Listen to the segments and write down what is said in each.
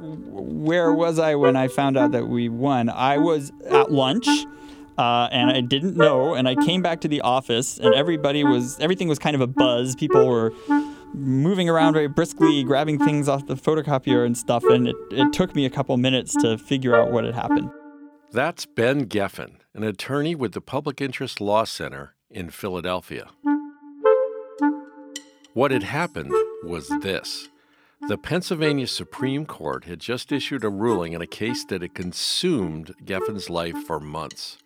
where was I when I found out that we won? I was at lunch. Uh, and I didn't know, and I came back to the office, and everybody was everything was kind of a buzz. People were moving around very briskly, grabbing things off the photocopier and stuff, and it, it took me a couple minutes to figure out what had happened. That's Ben Geffen, an attorney with the Public Interest Law Center in Philadelphia. What had happened was this. The Pennsylvania Supreme Court had just issued a ruling in a case that had consumed Geffen's life for months.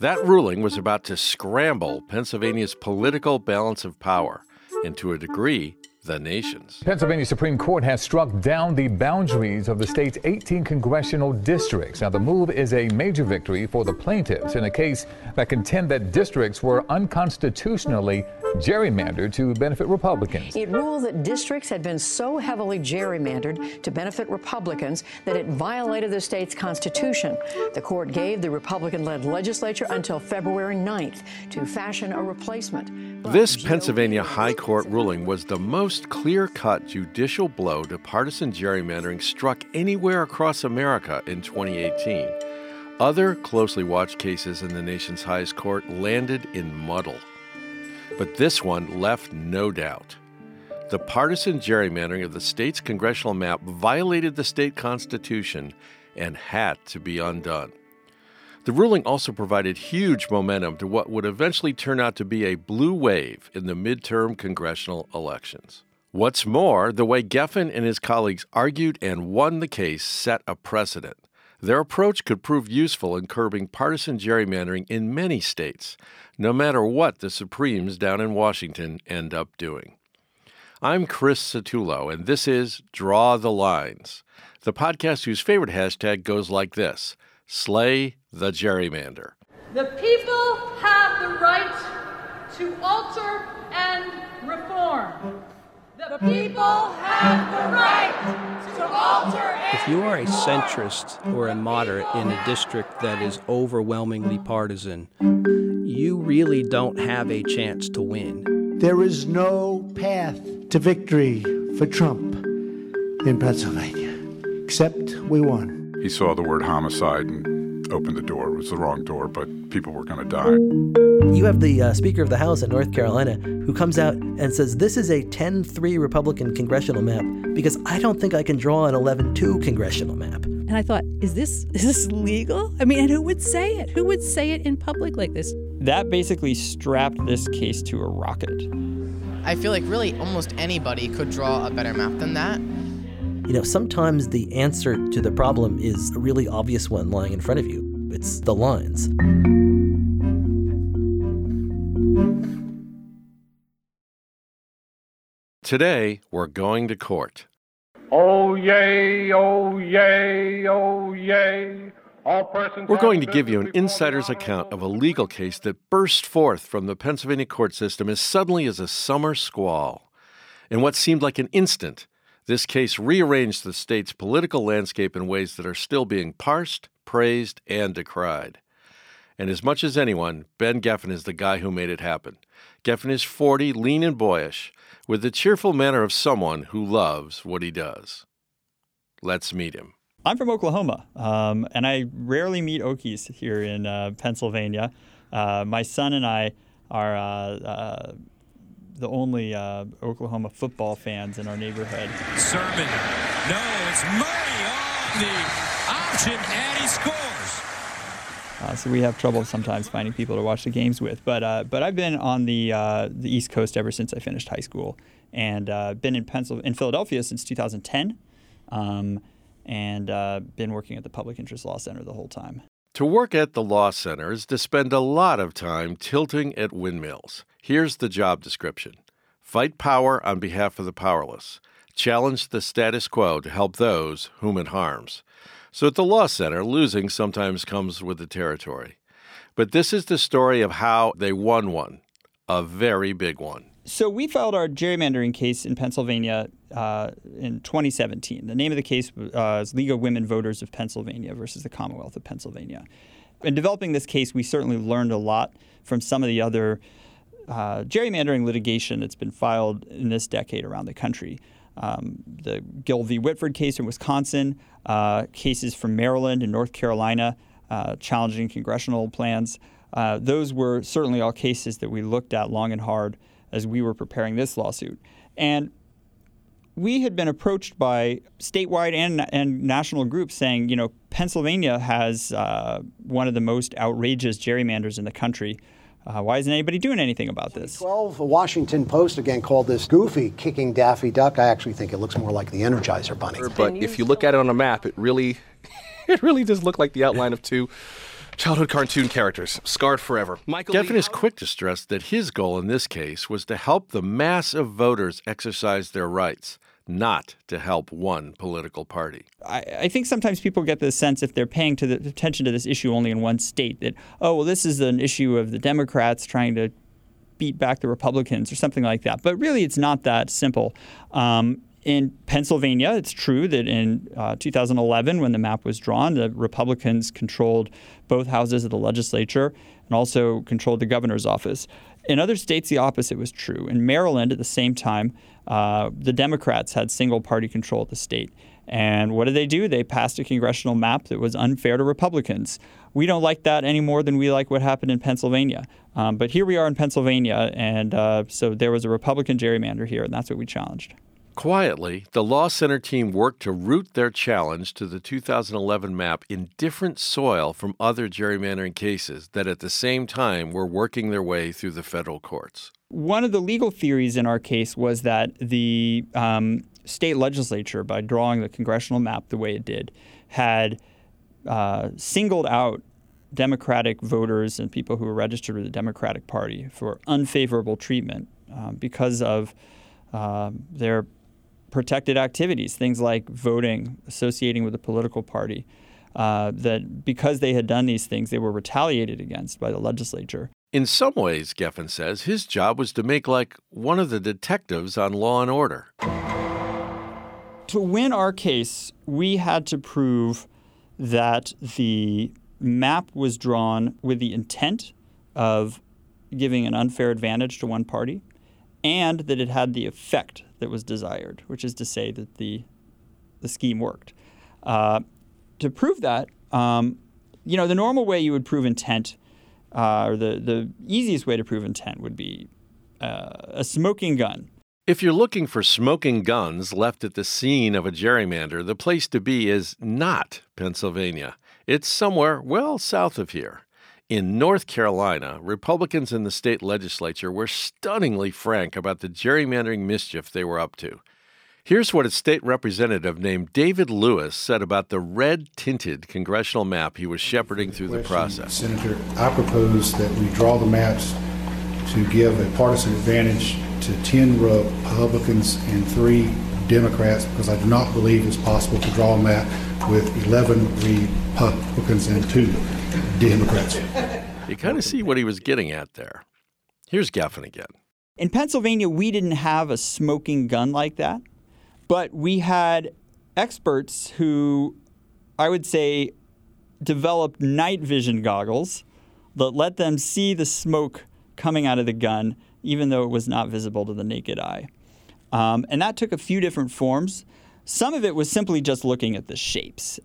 That ruling was about to scramble Pennsylvania's political balance of power, and to a degree, the nation's. Pennsylvania Supreme Court has struck down the boundaries of the state's 18 congressional districts. Now, the move is a major victory for the plaintiffs in a case that contend that districts were unconstitutionally gerrymandered to benefit Republicans. It ruled that districts had been so heavily gerrymandered to benefit Republicans that it violated the state's constitution. The court gave the Republican led legislature until February 9th to fashion a replacement. But this Pennsylvania High Court ruling was the most clear cut judicial blow to partisan gerrymandering struck anywhere across America in 2018. Other closely watched cases in the nation's highest court landed in muddle. But this one left no doubt. The partisan gerrymandering of the state's congressional map violated the state constitution and had to be undone. The ruling also provided huge momentum to what would eventually turn out to be a blue wave in the midterm congressional elections. What's more, the way Geffen and his colleagues argued and won the case set a precedent. Their approach could prove useful in curbing partisan gerrymandering in many states, no matter what the Supremes down in Washington end up doing. I'm Chris Satullo, and this is Draw the Lines, the podcast whose favorite hashtag goes like this Slay the Gerrymander. The people have the right to alter and reform. The people have the right to alter If you are a centrist or a moderate in a district that is overwhelmingly partisan, you really don't have a chance to win. There is no path to victory for Trump in Pennsylvania, except we won. He saw the word homicide and opened the door. It was the wrong door, but people were going to die. You have the uh, Speaker of the House in North Carolina who comes out and says, This is a 10 3 Republican congressional map because I don't think I can draw an 11 2 congressional map. And I thought, is this is this legal? I mean, and who would say it? Who would say it in public like this? That basically strapped this case to a rocket. I feel like really almost anybody could draw a better map than that. You know, sometimes the answer to the problem is a really obvious one lying in front of you. It's the lines. Today, we're going to court. Oh, yay, oh, yay, oh, yay. All persons We're going to give you an insider's account of a legal case that burst forth from the Pennsylvania court system as suddenly as a summer squall. In what seemed like an instant, this case rearranged the state's political landscape in ways that are still being parsed, praised, and decried. And as much as anyone, Ben Geffen is the guy who made it happen. Geffen is 40, lean and boyish, with the cheerful manner of someone who loves what he does. Let's meet him. I'm from Oklahoma, um, and I rarely meet Okies here in uh, Pennsylvania. Uh, my son and I are uh, uh the only uh, Oklahoma football fans in our neighborhood. Sermon. No, it's Murray on the option, and he scores. Uh, so we have trouble sometimes finding people to watch the games with. But uh, but I've been on the uh, the East Coast ever since I finished high school, and uh, been in Pennsylvania, in Philadelphia since 2010, um, and uh, been working at the Public Interest Law Center the whole time. To work at the law center is to spend a lot of time tilting at windmills. Here's the job description: fight power on behalf of the powerless, challenge the status quo to help those whom it harms. So at the Law Center, losing sometimes comes with the territory. But this is the story of how they won one, a very big one. So we filed our gerrymandering case in Pennsylvania uh, in 2017. The name of the case uh, is League of Women Voters of Pennsylvania versus the Commonwealth of Pennsylvania. In developing this case, we certainly learned a lot from some of the other uh, gerrymandering litigation that's been filed in this decade around the country. um, the Gill v. Whitford case in Wisconsin, uh, cases from Maryland and North Carolina uh, challenging congressional plans. Uh, those were certainly all cases that we looked at long and hard as we were preparing this lawsuit. And we had been approached by statewide and, and national groups saying, you know, Pennsylvania has uh, one of the most outrageous gerrymanders in the country. Uh, why isn't anybody doing anything about this? 12, the Washington Post again called this goofy kicking Daffy Duck. I actually think it looks more like the Energizer Bunny. But if you look at it on a map, it really, it really does look like the outline of two childhood cartoon characters, scarred forever. Michael Geffen Lee- is quick to stress that his goal in this case was to help the mass of voters exercise their rights, not to help one political party. I, I think sometimes people get the sense if they're paying to the, attention to this issue only in one state that, oh, well, this is an issue of the Democrats trying to beat back the Republicans or something like that. But really, it's not that simple. Um, in Pennsylvania, it's true that in uh, 2011, when the map was drawn, the Republicans controlled both houses of the legislature and also controlled the governor's office. In other states, the opposite was true. In Maryland, at the same time, uh, the Democrats had single party control of the state. And what did they do? They passed a congressional map that was unfair to Republicans. We don't like that any more than we like what happened in Pennsylvania. Um, but here we are in Pennsylvania, and uh, so there was a Republican gerrymander here, and that's what we challenged. Quietly, the Law Center team worked to root their challenge to the 2011 map in different soil from other gerrymandering cases that at the same time were working their way through the federal courts. One of the legal theories in our case was that the um, state legislature, by drawing the congressional map the way it did, had uh, singled out Democratic voters and people who were registered with the Democratic Party for unfavorable treatment um, because of uh, their protected activities, things like voting, associating with a political party. Uh, that because they had done these things, they were retaliated against by the legislature. In some ways, Geffen says, his job was to make like one of the detectives on Law and Order. To win our case, we had to prove that the map was drawn with the intent of giving an unfair advantage to one party and that it had the effect that was desired, which is to say that the, the scheme worked. Uh, to prove that, um, you know, the normal way you would prove intent, uh, or the, the easiest way to prove intent would be uh, a smoking gun. If you're looking for smoking guns left at the scene of a gerrymander, the place to be is not Pennsylvania. It's somewhere well south of here. In North Carolina, Republicans in the state legislature were stunningly frank about the gerrymandering mischief they were up to. Here's what a state representative named David Lewis said about the red tinted congressional map he was shepherding through the process. Senator, I propose that we draw the maps to give a partisan advantage to 10 Republicans and three Democrats because I do not believe it's possible to draw a map with 11 Republicans and two Democrats. You kind of see what he was getting at there. Here's Geffen again. In Pennsylvania, we didn't have a smoking gun like that, but we had experts who I would say developed night vision goggles that let them see the smoke coming out of the gun, even though it was not visible to the naked eye. Um, and that took a few different forms. Some of it was simply just looking at the shapes.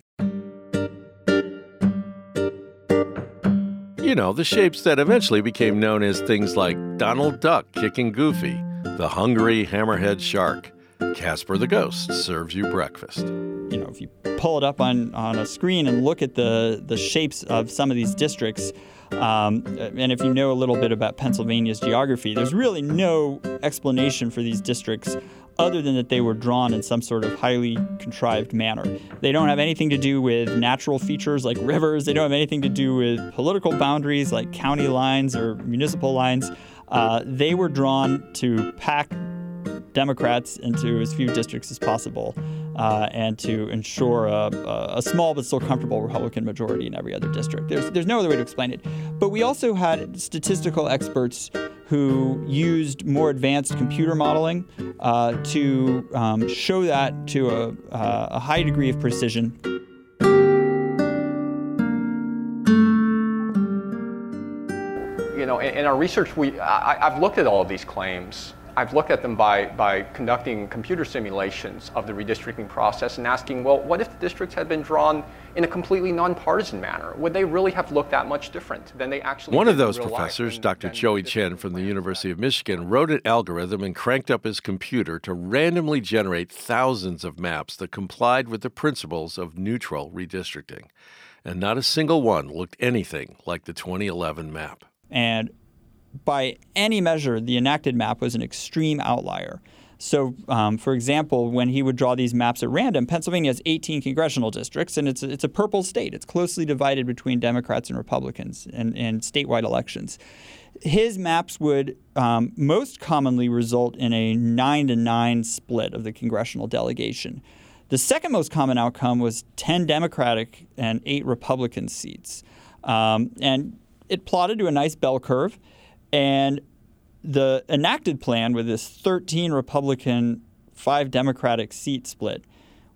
You know, the shapes that eventually became known as things like Donald Duck kicking Goofy, the hungry hammerhead shark, Casper the Ghost serves you breakfast. You know, if you pull it up on, on a screen and look at the, the shapes of some of these districts, um, and if you know a little bit about Pennsylvania's geography, there's really no explanation for these districts other than that they were drawn in some sort of highly contrived manner. They don't have anything to do with natural features like rivers, they don't have anything to do with political boundaries like county lines or municipal lines. Uh, they were drawn to pack Democrats into as few districts as possible uh, and to ensure a, a, small but still comfortable Republican majority in every other district. There's, there's no other way to explain it. But we also had statistical experts who used more advanced computer modeling uh, to um, show that to a, a high degree of precision. You know, in, in our research, we I, I've looked at all of these claims I've looked at them by, by conducting computer simulations of the redistricting process and asking, well, what if the districts had been drawn in a completely nonpartisan manner? Would they really have looked that much different than they actually One did of those in real professors, Dr. Jowei Chen from the University of Michigan, wrote an algorithm and cranked up his computer to randomly generate thousands of maps that complied with the principles of neutral redistricting. And not a single one looked anything like the 2011 map. And by any measure, the enacted map was an extreme outlier. So, um, for example, when he would draw these maps at random, Pennsylvania has 18 congressional districts, and it's a, it's a purple state. It's closely divided between Democrats and Republicans in, in statewide elections. His maps would um, most commonly result in a nine to nine split of the congressional delegation. The second most common outcome was 10 Democratic and eight Republican seats. Um, and it plotted to a nice bell curve. And the enacted plan with this 13 Republican, five Democratic seat split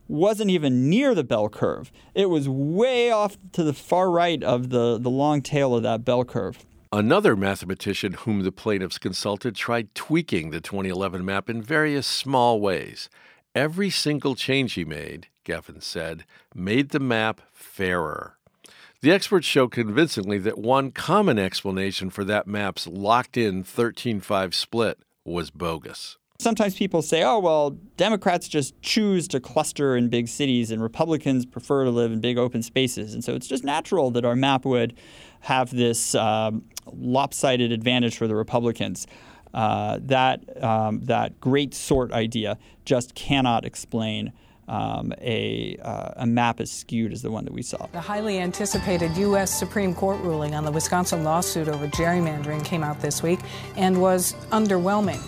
wasn't even near the bell curve. It was way off to the far right of the, the long tail of that bell curve. Another mathematician whom the plaintiffs consulted tried tweaking the 2011 map in various small ways. Every single change he made, Geffen said, made the map fairer. The experts show convincingly that one common explanation for that map's locked in 13 5 split was bogus. Sometimes people say, oh, well, Democrats just choose to cluster in big cities and Republicans prefer to live in big open spaces. And so it's just natural that our map would have this um, lopsided advantage for the Republicans. Uh, that, um, that great sort idea just cannot explain um, a, uh, a map as skewed as the one that we saw. The highly anticipated U.S. Supreme Court ruling on the Wisconsin lawsuit over gerrymandering came out this week and was underwhelming.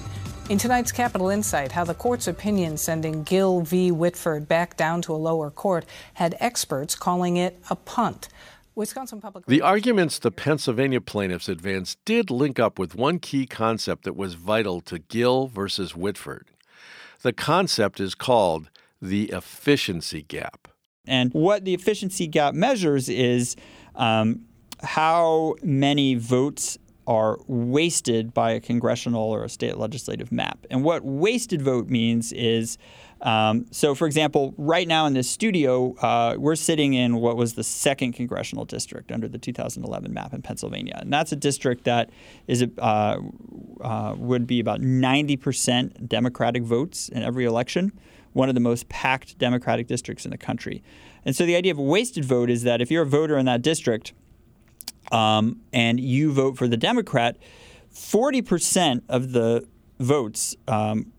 In tonight's Capital Insight, how the court's opinion sending Gill v. Whitford back down to a lower court had experts calling it a punt. Wisconsin Public The arguments the Pennsylvania plaintiffs advanced did link up with one key concept that was vital to Gill versus Whitford. The concept is called the efficiency gap. And what the efficiency gap measures is um, how many votes are wasted by a congressional or a state legislative map. And what wasted vote means is um, so, for example, right now in this studio, uh, we're sitting in what was the second congressional district under the 2011 map in Pennsylvania, and that's a district that is uh, uh, would be about 90% Democratic votes in every election, one of the most packed Democratic districts in the country. And so, the idea of a wasted vote is that if you're a voter in that district um, and you vote for the Democrat, 40% of the votes um,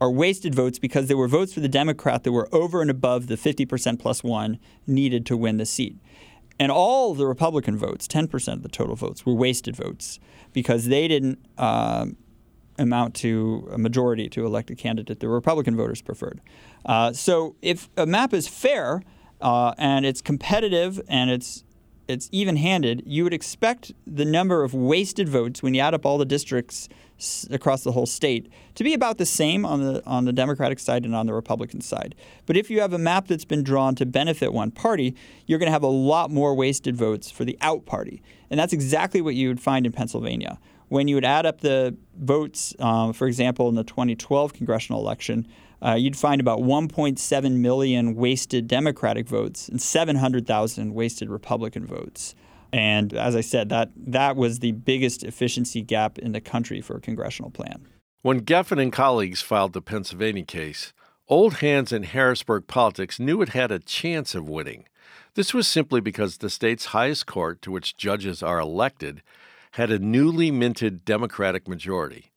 are wasted votes because there were votes for the Democrat that were over and above the 50% plus one needed to win the seat. And all the Republican votes, 10% of the total votes, were wasted votes because they didn't um, amount to a majority to elect a candidate the Republican voters preferred. Uh, so if a map is fair uh, and it's competitive and it's it's even-handed, you would expect the number of wasted votes when you add up all the districts across the whole state to be about the same on the on the Democratic side and on the Republican side. But if you have a map that's been drawn to benefit one party, you're going to have a lot more wasted votes for the out party, and that's exactly what you would find in Pennsylvania. When you would add up the votes, um, for example, in the 2012 congressional election, uh, you'd find about 1.7 million wasted Democratic votes and 700,000 wasted Republican votes. And as I said, that that was the biggest efficiency gap in the country for a congressional plan. When Geffen and colleagues filed the Pennsylvania case, old hands in Harrisburg politics knew it had a chance of winning. This was simply because the state's highest court, to which judges are elected, had a newly minted Democratic majority.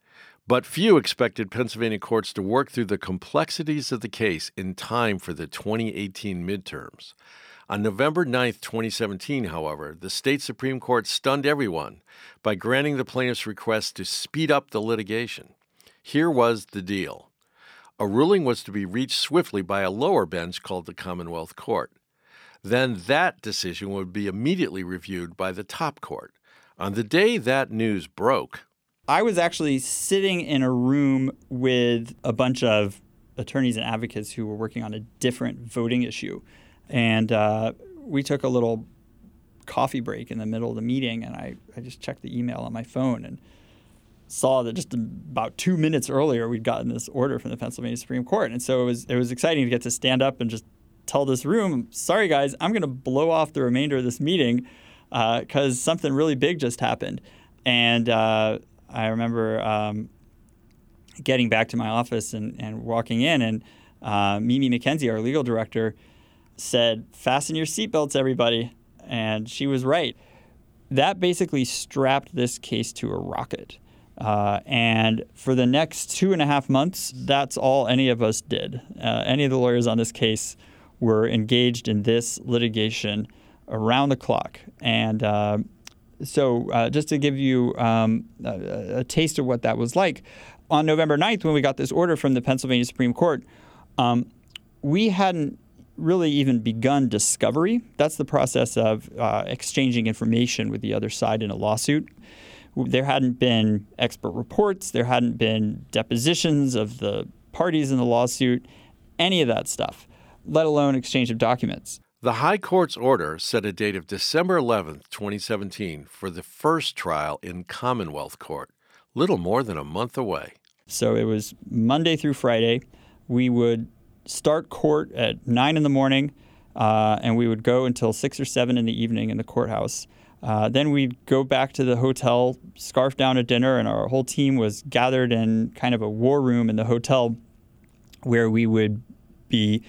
But few expected Pennsylvania courts to work through the complexities of the case in time for the 2018 midterms. On November 9, 2017, however, the state Supreme Court stunned everyone by granting the plaintiffs' request to speed up the litigation. Here was the deal a ruling was to be reached swiftly by a lower bench called the Commonwealth Court. Then that decision would be immediately reviewed by the top court. On the day that news broke, I was actually sitting in a room with a bunch of attorneys and advocates who were working on a different voting issue. And uh, we took a little coffee break in the middle of the meeting, and I, I just checked the email on my phone. And saw that just about two minutes earlier we'd gotten this order from the Pennsylvania Supreme Court, and so it was it was exciting to get to stand up and just tell this room, "Sorry guys, I'm going to blow off the remainder of this meeting because uh, something really big just happened." And uh, I remember um, getting back to my office and, and walking in, and uh, Mimi McKenzie, our legal director, said, "Fasten your seatbelts, everybody," and she was right. That basically strapped this case to a rocket. Uh, and for the next two and a half months, that's all any of us did. Uh, any of the lawyers on this case were engaged in this litigation around the clock. And uh, so, uh, just to give you um, a, a, taste of what that was like, on November 9th, when we got this order from the Pennsylvania Supreme Court, um, we hadn't really even begun discovery. That's the process of uh, exchanging information with the other side in a lawsuit. There hadn't been expert reports, there hadn't been depositions of the parties in the lawsuit, any of that stuff, let alone exchange of documents. The High Court's order set a date of December 11, 2017, for the first trial in Commonwealth Court, little more than a month away. So it was Monday through Friday. We would start court at 9 in the morning, uh, and we would go until 6 or 7 in the evening in the courthouse. Uh, then we'd go back to the hotel, scarf down a dinner, and our whole team was gathered in kind of a war room in the hotel where we would be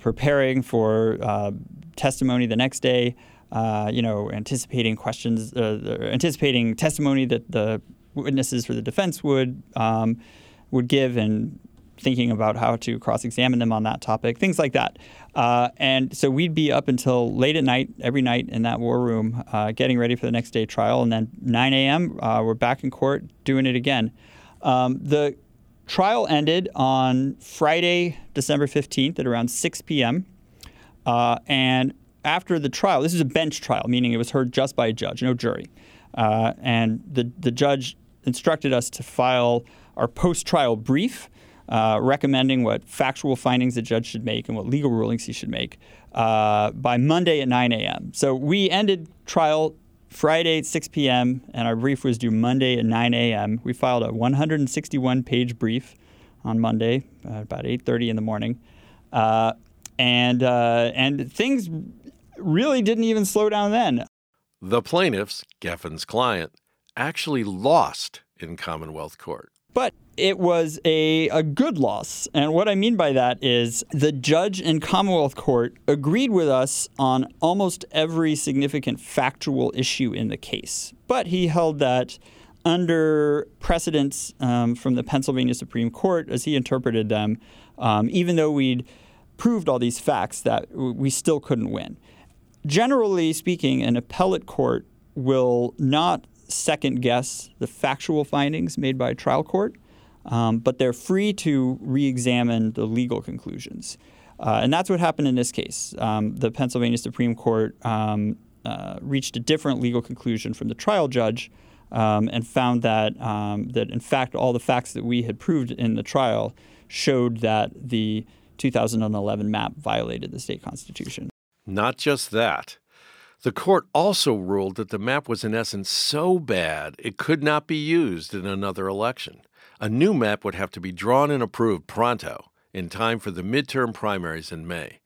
preparing for uh, testimony the next day. Uh, you know, anticipating questions, anticipating testimony that the witnesses for the defense would um, would give, and thinking about how to cross-examine them on that topic, things like that. Uh, and so we'd be up until late at night, every night in that war room, uh, getting ready for the next day trial. And then 9 a.m., uh, we're back in court doing it again. Um, the Trial ended on Friday, December 15th at around 6 p.m. Uh, and after the trial, this is a bench trial, meaning it was heard just by a judge, no jury. Uh, and the, the judge instructed us to file our post trial brief, uh, recommending what factual findings the judge should make and what legal rulings he should make uh, by Monday at 9 a.m. So we ended trial Friday at 6 p.m., and our brief was due Monday at 9 a.m. We filed a 161 page brief on Monday, uh, about 8.30 in the morning. Uh, and, uh, and things really didn't even slow down then. The plaintiffs, Geffen's client, actually lost in Commonwealth Court. But it was a, a good loss. And what I mean by that is the judge in Commonwealth Court agreed with us on almost every significant factual issue in the case. But he held that under precedents um, from the Pennsylvania Supreme Court, as he interpreted them, um, even though we'd proved all these facts, that we still couldn't win. Generally speaking, an appellate court will not second guess the factual findings made by a trial court, um, but they're free to re examine the legal conclusions. Uh, and that's what happened in this case. Um, the Pennsylvania Supreme Court um, uh, reached a different legal conclusion from the trial judge um, and found that, um, that, in fact, all the facts that we had proved in the trial showed that the 2011 map violated the state constitution. Not just that. The court also ruled that the map was in essence so bad it could not be used in another election. A new map would have to be drawn and approved pronto, in time for the midterm primaries in May.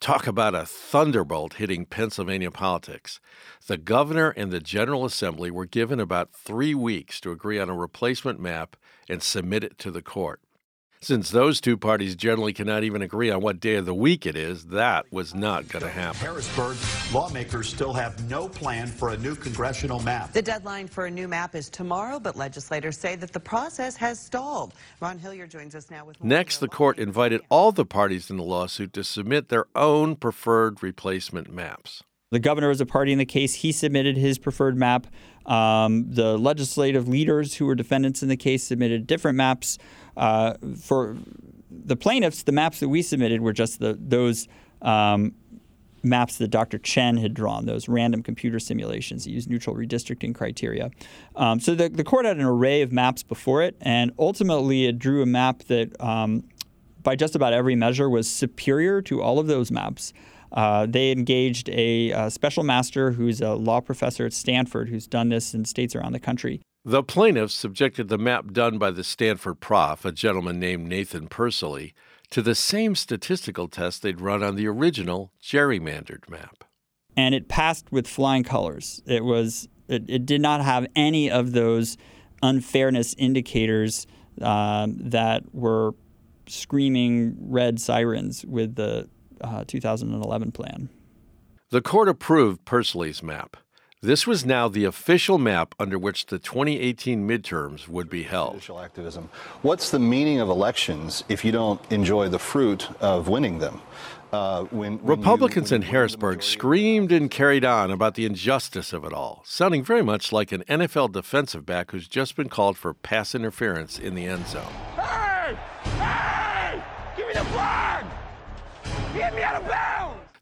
Talk about a thunderbolt hitting Pennsylvania politics. The governor and the General Assembly were given about three weeks to agree on a replacement map and submit it to the court. Since those two parties generally cannot even agree on what day of the week it is, that was not going to happen. Harrisburg, lawmakers still have no plan for a new congressional map. The deadline for a new map is tomorrow, but legislators say that the process has stalled. Ron Hilliard joins us now with Next, the court invited all the parties in the lawsuit to submit their own preferred replacement maps. The governor was a party in the case. He submitted his preferred map. Um, the legislative leaders who were defendants in the case submitted different maps. Uh, for the plaintiffs, the maps that we submitted were just the, those um, maps that Dr. Chen had drawn, those random computer simulations that use neutral redistricting criteria. Um, so the, the court had an array of maps before it, and ultimately it drew a map that, um, by just about every measure, was superior to all of those maps. Uh, they engaged a, a, special master who's a law professor at Stanford who's done this in states around the country. The plaintiffs subjected the map done by the Stanford prof, a gentleman named Nathan Persily, to the same statistical test they'd run on the original gerrymandered map. And it passed with flying colors. It was it, it did not have any of those unfairness indicators um, that were screaming red sirens with the uh, 2011 plan. The court approved Persily's map. This was now the official map under which the 2018 midterms would be held. Activism. What's the meaning of elections if you don't enjoy the fruit of winning them? Uh, when, when Republicans you, in Harrisburg screamed and carried on about the injustice of it all, sounding very much like an NFL defensive back who's just been called for pass interference in the end zone.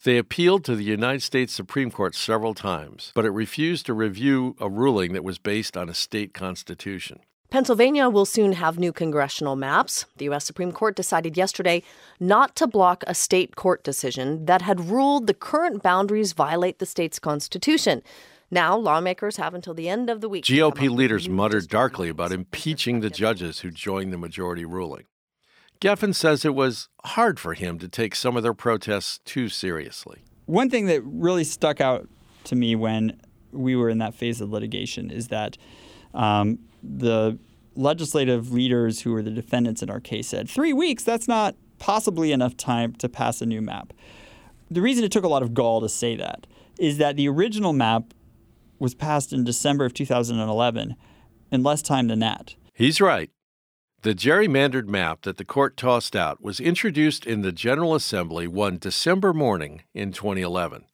They appealed to the United States Supreme Court several times, but it refused to review a ruling that was based on a state constitution. Pennsylvania will soon have new congressional maps. The U.S. Supreme Court decided yesterday not to block a state court decision that had ruled the current boundaries violate the state's constitution. Now, lawmakers have until the end of the week. GOP leaders muttered darkly about impeaching the judges who joined the majority ruling. Geffen says it was hard for him to take some of their protests too seriously. One thing that really stuck out to me when we were in that phase of litigation is that um, the legislative leaders who were the defendants in our case said, three weeks, that's not possibly enough time to pass a new map. The reason it took a lot of gall to say that is that the original map was passed in December of 2011 in less time than that. He's right. The gerrymandered map that the court tossed out was introduced in the General Assembly one December morning in 2011.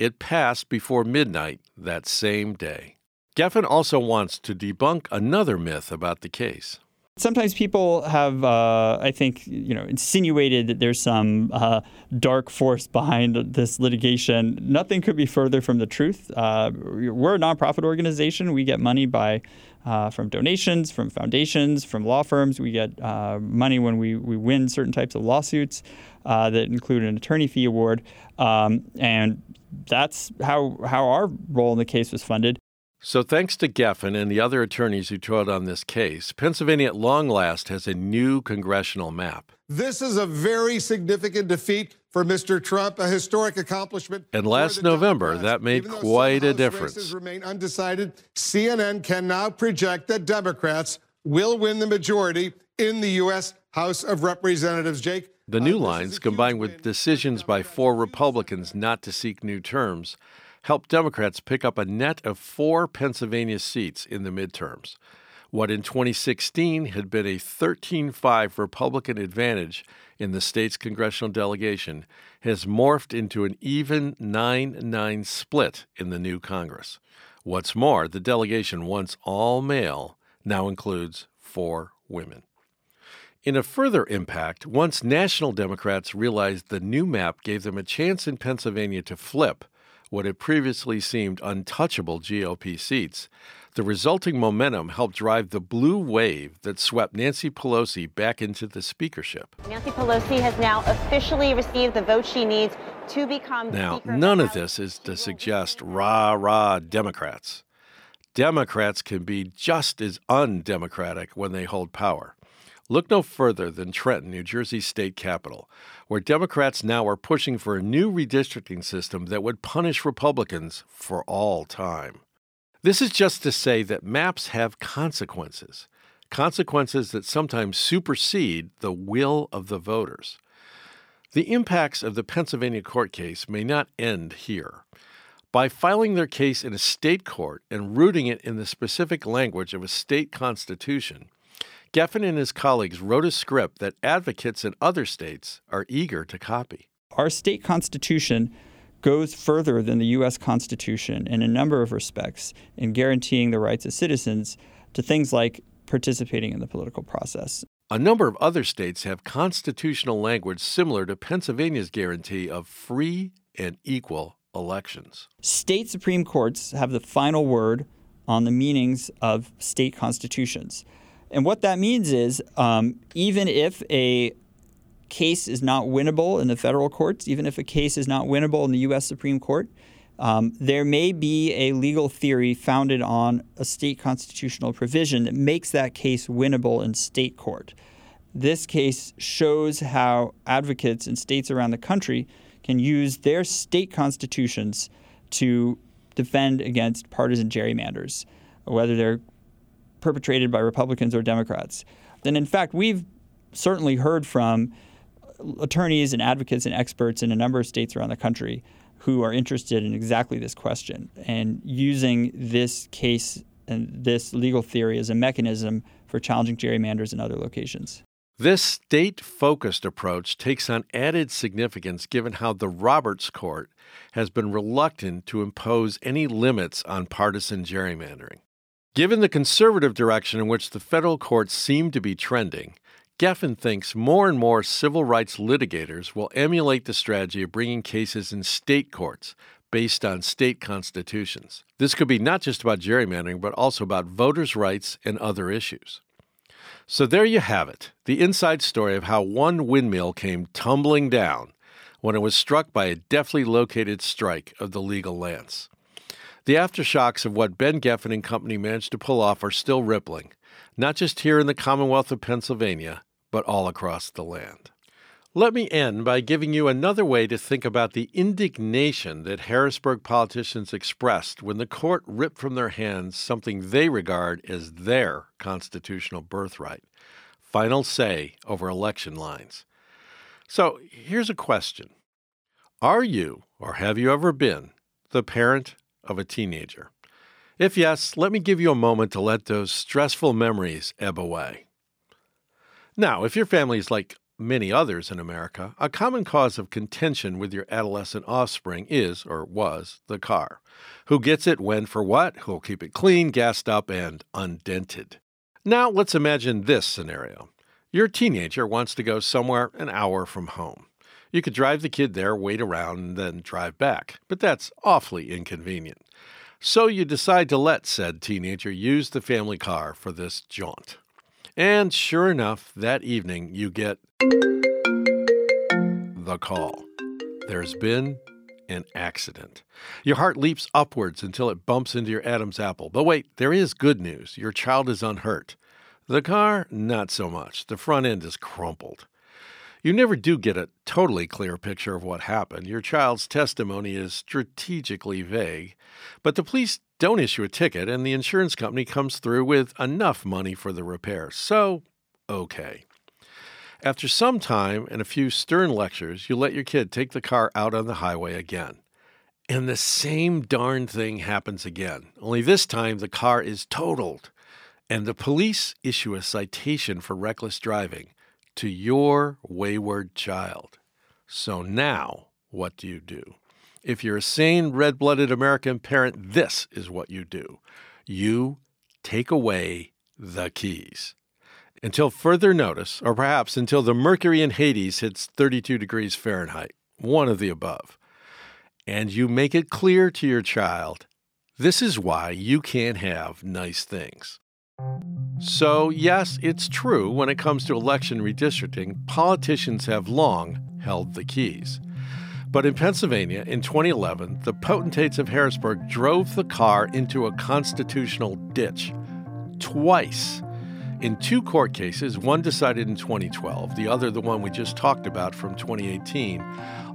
It passed before midnight that same day. Geffen also wants to debunk another myth about the case. Sometimes people have, uh, I think, you know, insinuated that there's some uh, dark force behind this litigation. Nothing could be further from the truth. Uh, we're a nonprofit organization. We get money by uh, from donations, from foundations, from law firms. We get uh, money when we, we win certain types of lawsuits uh, that include an attorney fee award, um, and that's how how our role in the case was funded. So, thanks to Geffen and the other attorneys who toiled on this case, Pennsylvania at long last has a new congressional map. This is a very significant defeat for Mr. Trump, a historic accomplishment. And last November, Democrats. that made quite a difference. Races remain undecided. CNN can now project that Democrats will win the majority in the U.S. House of Representatives. Jake. The new uh, lines, combined with decisions by four Republicans not to seek new terms, helped Democrats pick up a net of four Pennsylvania seats in the midterms. What in 2016 had been a 13 5 Republican advantage in the state's congressional delegation has morphed into an even 9 9 split in the new Congress. What's more, the delegation, once all male, now includes four women. In a further impact, once national Democrats realized the new map gave them a chance in Pennsylvania to flip what had previously seemed untouchable GOP seats, the resulting momentum helped drive the blue wave that swept Nancy Pelosi back into the speakership. Nancy Pelosi has now officially received the vote she needs to become Now, none of this is to suggest rah rah Democrats. Democrats can be just as undemocratic when they hold power. Look no further than Trenton, New Jersey's state capital, where Democrats now are pushing for a new redistricting system that would punish Republicans for all time. This is just to say that maps have consequences, consequences that sometimes supersede the will of the voters. The impacts of the Pennsylvania court case may not end here. By filing their case in a state court and rooting it in the specific language of a state constitution, Geffen and his colleagues wrote a script that advocates in other states are eager to copy. Our state constitution goes further than the U.S. Constitution in a number of respects in guaranteeing the rights of citizens to things like participating in the political process. A number of other states have constitutional language similar to Pennsylvania's guarantee of free and equal elections. State Supreme Courts have the final word on the meanings of state constitutions. And what that means is um, even if a case is not winnable in the federal courts, even if a case is not winnable in the U.S. Supreme Court, Um, there may be a legal theory founded on a state constitutional provision that makes that case winnable in state court. This case shows how advocates in states around the country can use their state constitutions to defend against partisan gerrymanders, whether they're perpetrated by Republicans or Democrats. And in fact, we've certainly heard from attorneys and advocates and experts in a number of states around the country who are interested in exactly this question and using this case and this legal theory as a mechanism for challenging gerrymanders in other locations. This state focused approach takes on added significance given how the Roberts Court has been reluctant to impose any limits on partisan gerrymandering. Given the conservative direction in which the federal courts seem to be trending, Geffen thinks more and more civil rights litigators will emulate the strategy of bringing cases in state courts based on state constitutions. This could be not just about gerrymandering, but also about voters' rights and other issues. So there you have it the inside story of how one windmill came tumbling down when it was struck by a deftly located strike of the legal lance. The aftershocks of what Ben Geffen and company managed to pull off are still rippling, not just here in the Commonwealth of Pennsylvania, but all across the land. Let me end by giving you another way to think about the indignation that Harrisburg politicians expressed when the court ripped from their hands something they regard as their constitutional birthright final say over election lines. So here's a question Are you, or have you ever been, the parent of a teenager? If yes, let me give you a moment to let those stressful memories ebb away. Now, if your family is like many others in America, a common cause of contention with your adolescent offspring is, or was, the car. Who gets it, when, for what, who'll keep it clean, gassed up, and undented. Now, let's imagine this scenario. Your teenager wants to go somewhere an hour from home. You could drive the kid there, wait around, and then drive back, but that's awfully inconvenient. So you decide to let said teenager use the family car for this jaunt. And sure enough, that evening you get the call. There's been an accident. Your heart leaps upwards until it bumps into your Adam's apple. But wait, there is good news. Your child is unhurt. The car, not so much. The front end is crumpled. You never do get a totally clear picture of what happened. Your child's testimony is strategically vague, but the police don't issue a ticket, and the insurance company comes through with enough money for the repairs. So, okay. After some time and a few stern lectures, you let your kid take the car out on the highway again. And the same darn thing happens again, only this time the car is totaled. And the police issue a citation for reckless driving to your wayward child. So now, what do you do? If you're a sane, red blooded American parent, this is what you do you take away the keys. Until further notice, or perhaps until the mercury in Hades hits 32 degrees Fahrenheit, one of the above. And you make it clear to your child this is why you can't have nice things. So, yes, it's true when it comes to election redistricting, politicians have long held the keys. But in Pennsylvania in 2011, the potentates of Harrisburg drove the car into a constitutional ditch twice. In two court cases, one decided in 2012, the other the one we just talked about from 2018,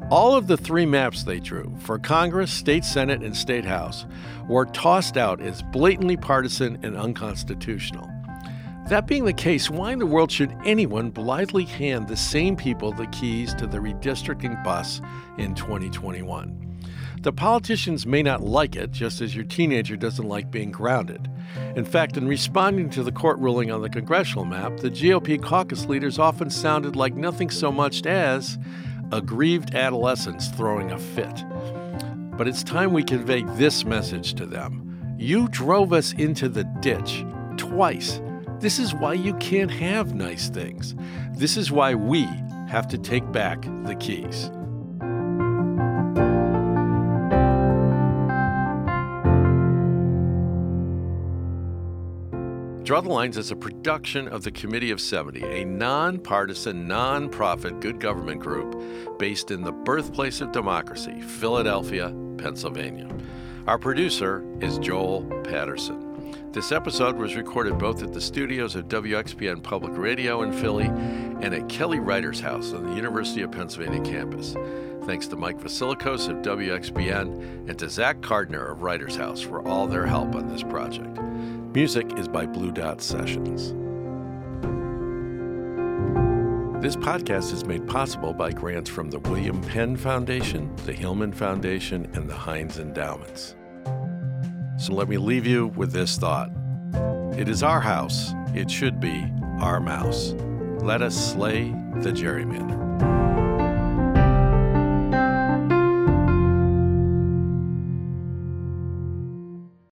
all of the three maps they drew for Congress, State Senate, and State House were tossed out as blatantly partisan and unconstitutional. That being the case, why in the world should anyone blithely hand the same people the keys to the redistricting bus in 2021? The politicians may not like it, just as your teenager doesn't like being grounded. In fact, in responding to the court ruling on the congressional map, the GOP caucus leaders often sounded like nothing so much as aggrieved adolescents throwing a fit. But it's time we convey this message to them. You drove us into the ditch twice this is why you can't have nice things. This is why we have to take back the keys. Draw the Lines is a production of the Committee of 70, a nonpartisan, nonprofit good government group based in the birthplace of democracy, Philadelphia, Pennsylvania. Our producer is Joel Patterson. This episode was recorded both at the studios of WXPN Public Radio in Philly and at Kelly Writers House on the University of Pennsylvania campus. Thanks to Mike Vasilikos of WXPN and to Zach Carduner of Writers House for all their help on this project. Music is by Blue Dot Sessions. This podcast is made possible by grants from the William Penn Foundation, the Hillman Foundation, and the Heinz Endowments. So let me leave you with this thought It is our house, it should be our mouse. Let us slay the gerrymander.